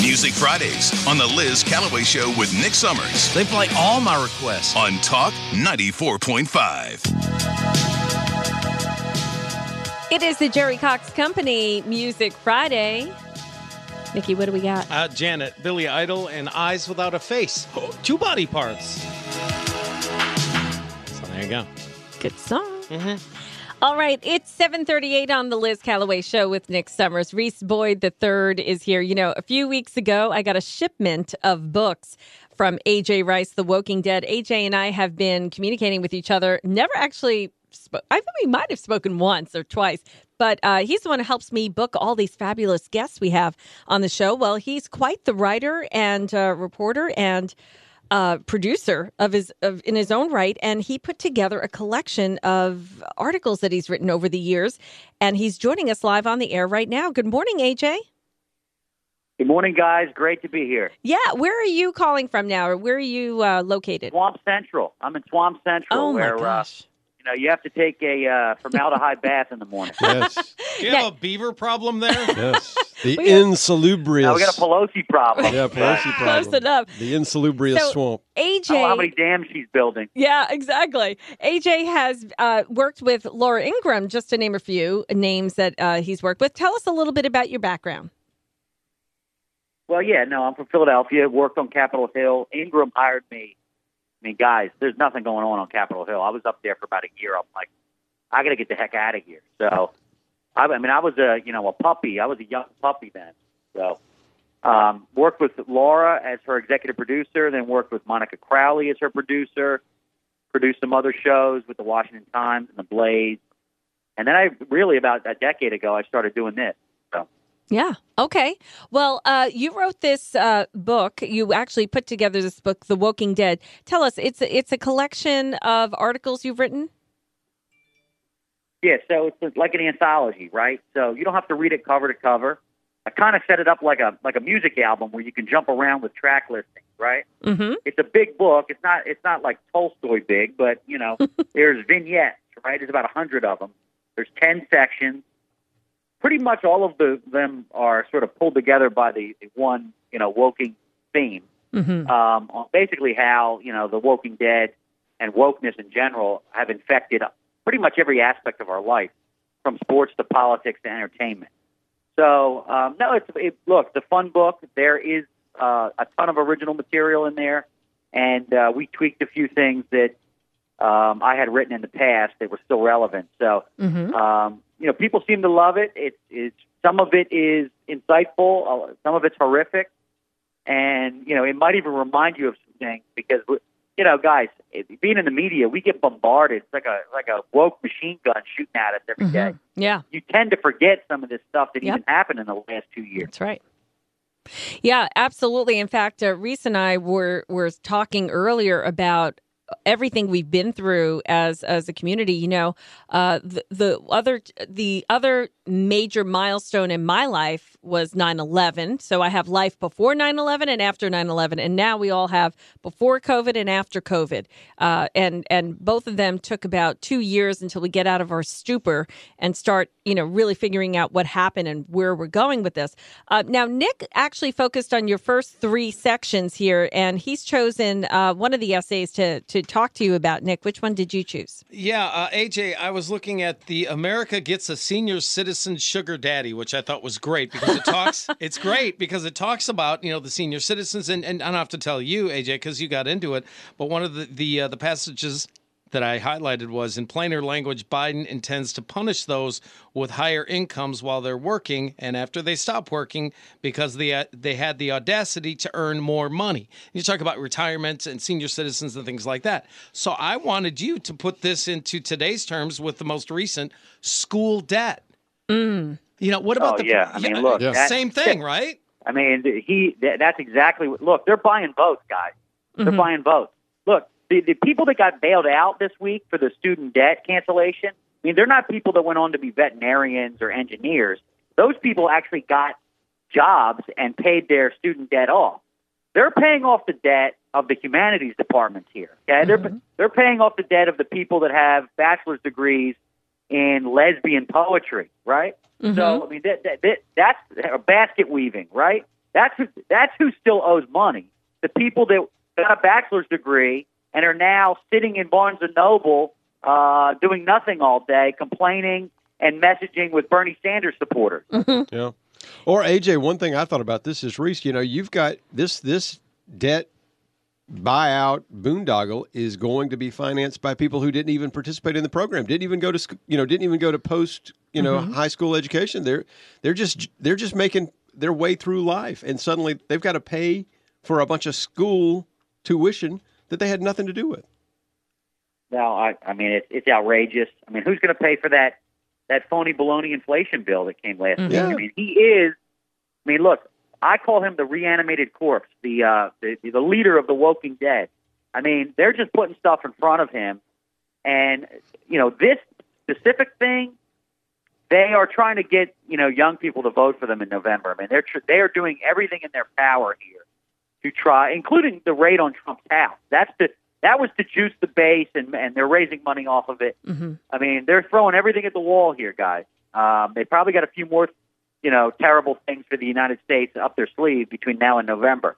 Music Fridays on the Liz Callaway Show with Nick Summers They play all my requests. on Talk 94.5. It is the Jerry Cox Company Music Friday. Nikki, what do we got? Uh, Janet, Billy Idol, and Eyes Without a Face. Oh, two body parts. So there you go. Good song. Mm-hmm. All right, it's 7:38 on the Liz Calloway show with Nick Summers. Reese Boyd the third is here. You know, a few weeks ago I got a shipment of books from AJ Rice, The Woking Dead. AJ and I have been communicating with each other. Never actually spoke. I think we might have spoken once or twice. But uh, he's the one who helps me book all these fabulous guests we have on the show. Well, he's quite the writer and uh, reporter and uh, producer of his of, in his own right, and he put together a collection of articles that he's written over the years, and he's joining us live on the air right now. Good morning, AJ. Good morning, guys. Great to be here. Yeah, where are you calling from now, or where are you uh, located? Swamp Central. I'm in Swamp Central, Oh my where uh, gosh! You know you have to take a uh, formaldehyde bath in the morning. Yes, Do you have a beaver problem there? yes. The We have- insalubrious. Now we got a Pelosi problem. yeah, Pelosi problem. Close enough. The insalubrious So- swamp. AJ. I don't know how many dams she's building. Yeah, exactly. AJ has uh, worked with Laura Ingraham, just to name a few names that uh, he's worked with. Tell us a little bit about your background. Well, yeah, no, I'm from Philadelphia. Worked on Capitol Hill. Ingraham hired me. I mean, guys, there's nothing going on on Capitol Hill. I was up there for about a year. I'm like, I got to get the heck out of here. So, I, I mean, I was a you know a puppy. I was a young puppy then. So, um, worked with Laura as her executive producer. Then worked with Monica Crowley as her producer. Produced some other shows with the Washington Times and the Blaze. And then I really about a decade ago I started doing this. Yeah. Okay. Well, uh, you wrote this uh, book. You actually put together this book, The Woking Dead. Tell us, it's a, it's a collection of articles you've written. Yeah, so it's like an anthology, right? So you don't have to read it cover to cover. I kind of set it up like a like a music album where you can jump around with track listings, right? Mm-hmm. It's a big book. It's not it's not like Tolstoy big, but you know, there's vignettes, right? There's about a hundred of them. There's ten sections. Pretty much all of the them are sort of pulled together by the, the one you know Woking theme Mm-hmm. um, on basically how you know the Woking Dead and wokeness in general have infected pretty much every aspect of our life, from sports to politics to entertainment. So um, no, it's it, look, a fun book. There is uh, a ton of original material in there, and uh, we tweaked a few things that um, I had written in the past that were still relevant. So Mm-hmm. um, you know, people seem to love it. It's it's some of it is insightful, uh, some of it's horrific, and you know, it might even remind you of some things because you know, guys, it, being in the media, we get bombarded. It's like a like a woke machine gun shooting at us every day. Yeah, You tend to forget some of this stuff that Yep. even happened in the last two years. that's right. Yeah, absolutely. In fact, uh, Reese and I were were talking earlier about everything we've been through as as a community. You know, uh, the, the other the other major milestone in my life was 9-11 so i have life before 9-11 and after 9-11 and now we all have before covid and after covid. Uh, and and both of them took about two years until we get out of our stupor and start you know really figuring out what happened and where we're going with this. Uh, now nick actually focused on your first three sections here and he's chosen uh, one of the essays to to talk to you about nick. Which one did you choose? Yeah, uh, AJ, I was looking at the America Gets a Senior Citizen Sugar Daddy, which I thought was great because it talks, it's great because it talks about, you know, the senior citizens. And, and I don't have to tell you, AJ, because you got into it. But one of the, the, uh, the passages that I highlighted was in plainer language, Biden intends to punish those with higher incomes while they're working and after they stop working because they, uh, they had the audacity to earn more money. You talk about retirement and senior citizens and things like that. So I wanted you to put this into today's terms with the most recent school debt. You know, what about Oh, the yeah. I mean, look, Yeah. that- same thing, right? I mean, he that, that's exactly what. Look, they're buying votes, guys. They're Mhm. buying votes. Look, the, the people that got bailed out this week for the student debt cancellation. I mean, they're not people that went on to be veterinarians or engineers. Those people actually got jobs and paid their student debt off. They're paying off the debt of the humanities departments here. Okay, they're they're paying off the debt of the people that have bachelor's degrees in lesbian poetry, right? So I mean, that, that, that, that's basket weaving, right? That's who, that's who still owes money. The people that got a bachelor's degree and are now sitting in Barnes and Noble uh, doing nothing all day, complaining and messaging with Bernie Sanders supporters. Yeah. Or AJ, one thing I thought about this is Reese. You know, you've got this this debt buyout boondoggle is going to be financed by people who didn't even participate in the program, didn't even go to sc- you know, didn't even go to post you know mm-hmm. high school education. They're they're just they're just making their way through life, and suddenly they've got to pay for a bunch of school tuition that they had nothing to do with. No, I, I mean it's it's outrageous. I mean, who's going to pay for that that phony baloney inflation bill that came last mm-hmm. week? Yeah. I mean, he is. I mean, look, I call him the reanimated corpse, the uh, the the leader of the Woking Dead. I mean, they're just putting stuff in front of him, and you know this specific thing. They are trying to get you know young people to vote for them in November. I mean, they're tr- they are doing everything in their power here to try, including the raid on Trump's house. That's the that was to juice the base, and and they're raising money off of it. Mm-hmm. I mean, they're throwing everything at the wall here, guys. Um, they probably got a few more, you know, terrible things for the United States up their sleeve between now and November.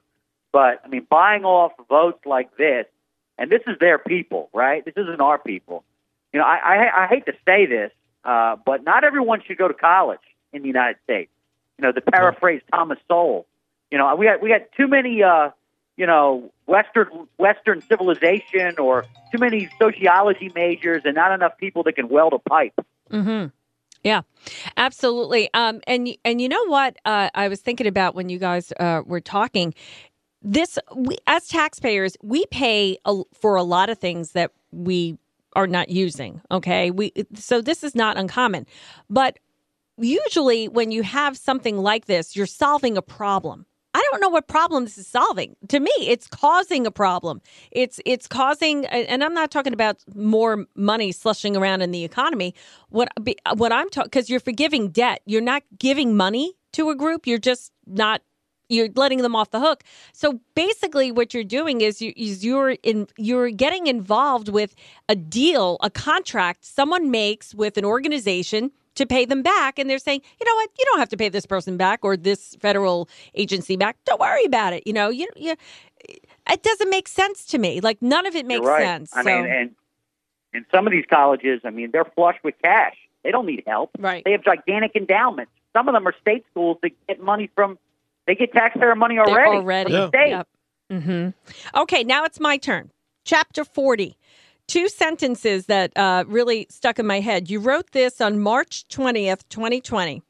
But I mean, buying off votes like this, and this is their people, right? This isn't our people. You know, I I, I hate to say this, uh, but not everyone should go to college in the United States. You know, to paraphrase Thomas Sowell, you know, we got we got too many, uh, you know, Western Western civilization or too many sociology majors, and not enough people that can weld a pipe. Mm-hmm. Yeah, absolutely. Um, and and you know what? Uh, I was thinking about when you guys uh, were talking. This, we, as taxpayers, we pay a, for a lot of things that we are not using. Okay, we so this is not uncommon, but usually when you have something like this, you're solving a problem. Don't know what problem this is solving. To me, it's causing a problem. It's it's causing, and I'm not talking about more money slushing around in the economy. What what I'm talking because you're forgiving debt. You're not giving money to a group. You're just not. You're letting them off the hook. So basically, what you're doing is, you, is you're in you're getting involved with a deal, a contract someone makes with an organization to pay them back and they're saying you know what you don't have to pay this person back or this federal agency back don't worry about it you know you, you it doesn't make sense to me like none of it makes right. sense I so mean, and in some of these colleges, I mean, they're flush with cash. They don't need help. Right. They have gigantic endowments. Some of them are state schools that get money from. They get taxpayer money already. They're already the state. Yep. hmm okay now it's my turn chapter 40 two sentences that uh, really stuck in my head you wrote this on march 20th 2020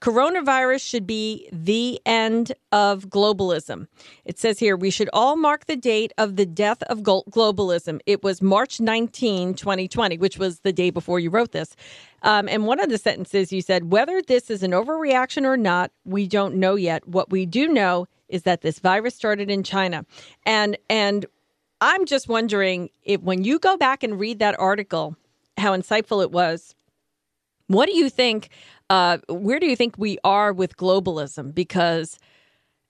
Coronavirus should be the end of globalism. It says here we should all mark the date of the death of globalism. It was March 19, 2020, which was the day before you wrote this. Um, and one of the sentences you said, whether this is an overreaction or not, we don't know yet. What we do know is that this virus started in China. And and I'm just wondering if when you go back and read that article, how insightful it was. What do you think? Uh, where do you think we are with globalism? Because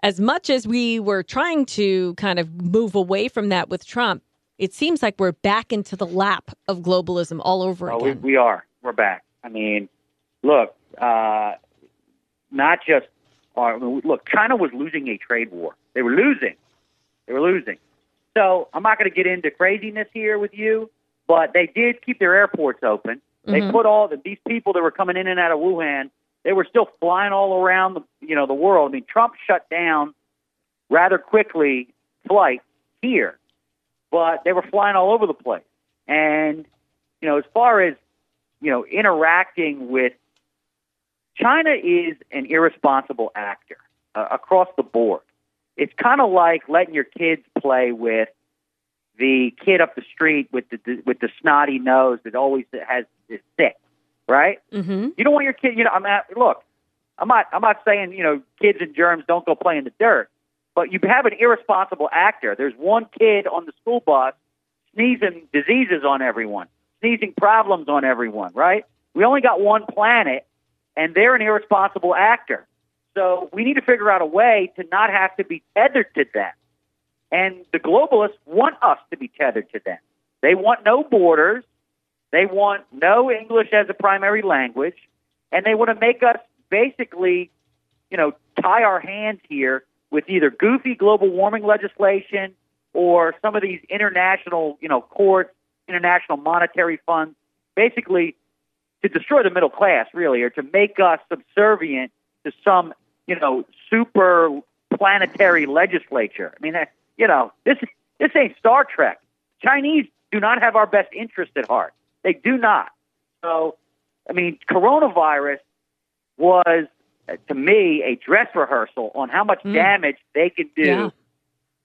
as much as we were trying to kind of move away from that with Trump, it seems like we're back into the lap of globalism all over Oh, we, again. we are. We're back. I mean, look, uh, not just uh, look. China was losing a trade war. They were losing. They were losing. So I'm not going to get into craziness here with you, but they did keep their airports open. They Mhm. put all the, these people that were coming in and out of Wuhan. They were still flying all around the you know the world. I mean, Trump shut down rather quickly flights here, but they were flying all over the place. And you know, as far as you know, interacting with China is an irresponsible actor uh, across the board. It's kind of like letting your kids play with the kid up the street with the with the snotty nose that always has is sick, right? hmm You don't want your kid. You know, I'm at, look. I'm not. I'm not saying you know kids and germs don't go play in the dirt, but you have an irresponsible actor. There's one kid on the school bus sneezing diseases on everyone, sneezing problems on everyone. Right? We only got one planet, and they're an irresponsible actor. So we need to figure out a way to not have to be tethered to them. And the globalists want us to be tethered to them. They want no borders. They want no English as a primary language, and they want to make us basically, you know, tie our hands here with either goofy global warming legislation or some of these international, you know, courts, international monetary funds, basically to destroy the middle class, really, or to make us subservient to some, you know, super planetary legislature. I mean, you know, this this ain't Star Trek. Chinese do not have our best interest at heart. They do not. So, I mean, coronavirus was, uh, to me, a dress rehearsal on how much damage they can do Yeah.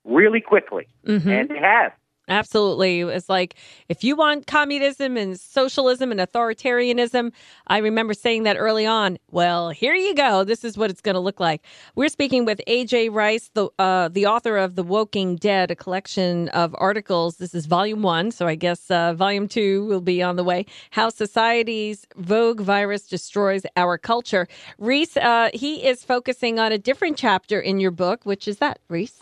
really quickly, Mhm. and they have. Absolutely. It's like if you want communism and socialism and authoritarianism, I remember saying that early on. Well, here you go. This is what it's going to look like. We're speaking with AJ Rice, the uh, the author of The Woking Dead, a collection of articles. This is volume one, so I guess uh, volume two will be on the way. How society's Woke virus destroys our culture. Reese, uh, he is focusing on a different chapter in your book, which is that, Reese?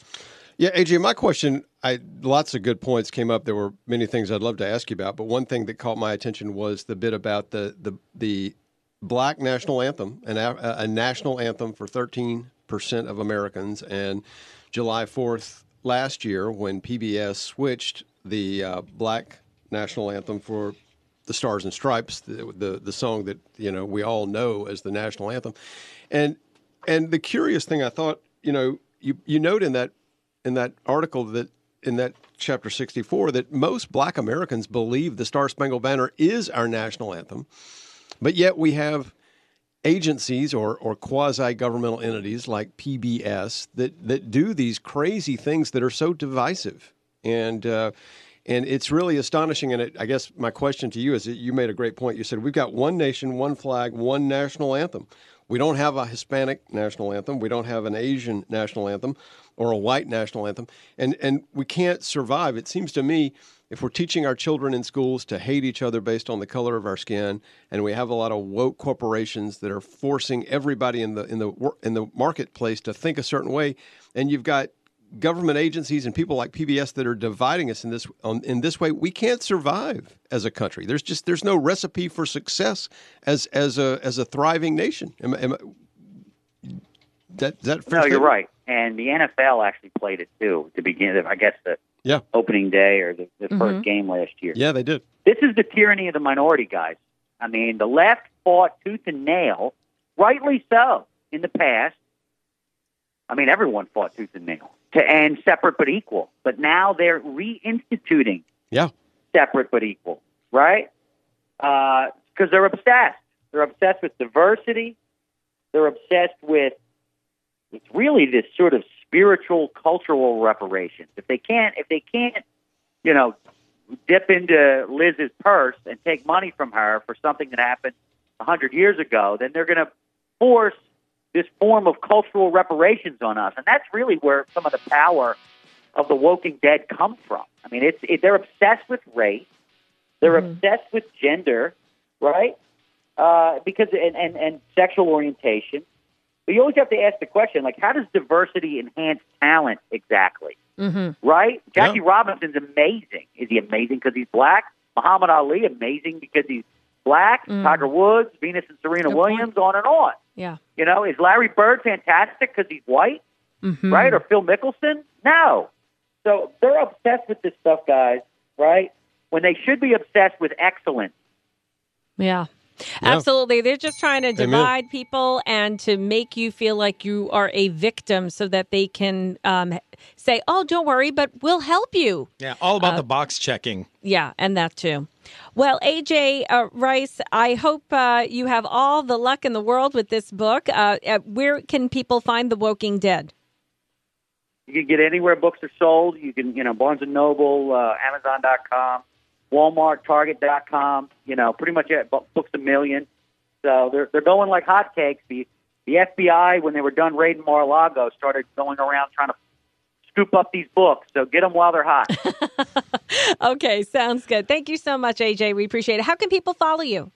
Yeah, AJ, my question, I lots of good points came up. There were many things I'd love to ask you about, but one thing that caught my attention was the bit about the the the black national anthem, and a, a national anthem for 13% of Americans and July 4th last year when PBS switched the uh, black national anthem for the Stars and Stripes, the, the the song that you know we all know as the national anthem, and and the curious thing I thought, you know, you you note in that in that article that in that chapter 64 that most black Americans believe the Star Spangled Banner is our national anthem, but yet we have agencies or, or quasi governmental entities like PBS that, that do these crazy things that are so divisive. And, uh, and it's really astonishing. And it, I guess my question to you is that you made a great point. You said we've got one nation, one flag, one national anthem. We don't have a Hispanic national anthem. We don't have an Asian national anthem or a white national anthem. And, and we can't survive. It seems to me if we're teaching our children in schools to hate each other based on the color of our skin, and we have a lot of woke corporations that are forcing everybody in the in the in the marketplace to think a certain way, and you've got government agencies and people like PBS that are dividing us in this on, in this way, we can't survive as a country. There's just there's no recipe for success as as a as a thriving nation. Am, am, that is that fair No, you're right. And the NFL actually played it too to begin. I guess the Yeah, opening day or the, the Mhm. first game last year. yeah, they did. This is the tyranny of the minority, guys. I mean, the left fought tooth and nail, rightly so, in the past. I mean, everyone fought tooth and nail to end separate but equal. But now they're reinstituting Yeah, separate but equal, right? Because they're obsessed. They're obsessed with diversity. They're obsessed with it's really this sort of spiritual, cultural reparations. If they can't, if they can't, you know, dip into Liz's purse and take money from her for something that happened a hundred years ago, then they're going to force this form of cultural reparations on us, and that's really where some of the power of the Woking Dead come from. I mean, it's it, they're obsessed with race, they're Mhm. obsessed with gender, right? Uh, because and, and and sexual orientation. But you always have to ask the question, like, how does diversity enhance talent exactly? Mm-hmm. Right? Jackie Yeah. Robinson's amazing. Is he amazing because he's black? Muhammad Ali amazing because he's black. Mm. Tiger Woods, Venus and Serena Good Williams, on and on. Yeah. You know, is Larry Bird fantastic because he's white? Mm-hmm. right? Or Phil Mickelson? No. So they're obsessed with this stuff, guys, right? When they should be obsessed with excellence. Yeah. Yeah. Absolutely. They're just trying to Amen. divide people and to make you feel like you are a victim so that they can um, say, oh, don't worry, but we'll help you. Yeah, all about the box checking. Yeah, and that too. Well, AJ uh, Rice, I hope uh, you have all the luck in the world with this book. Uh, uh, where can people find The Woking Dead? You can get anywhere books are sold. You can, you know, Barnes and Noble, uh, Amazon.com, Walmart, Target.com. You know, pretty much bu- books a million. So they're they're going like hotcakes. The the FBI, when they were done raiding Mar-a-Lago, started going around trying to scoop up these books. So get them while they're hot. Okay, sounds good. Thank you so much, AJ. We appreciate it. How can people follow you?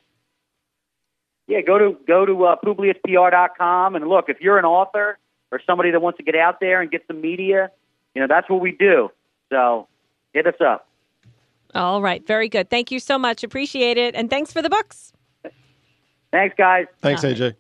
Yeah, go to go to uh, PubliusPR.com and look. If you're an author or somebody that wants to get out there and get some media, you know that's what we do. So hit us up. All right, very good. Thank you so much. Appreciate it. And thanks for the books. Thanks, guys. Thanks, AJ.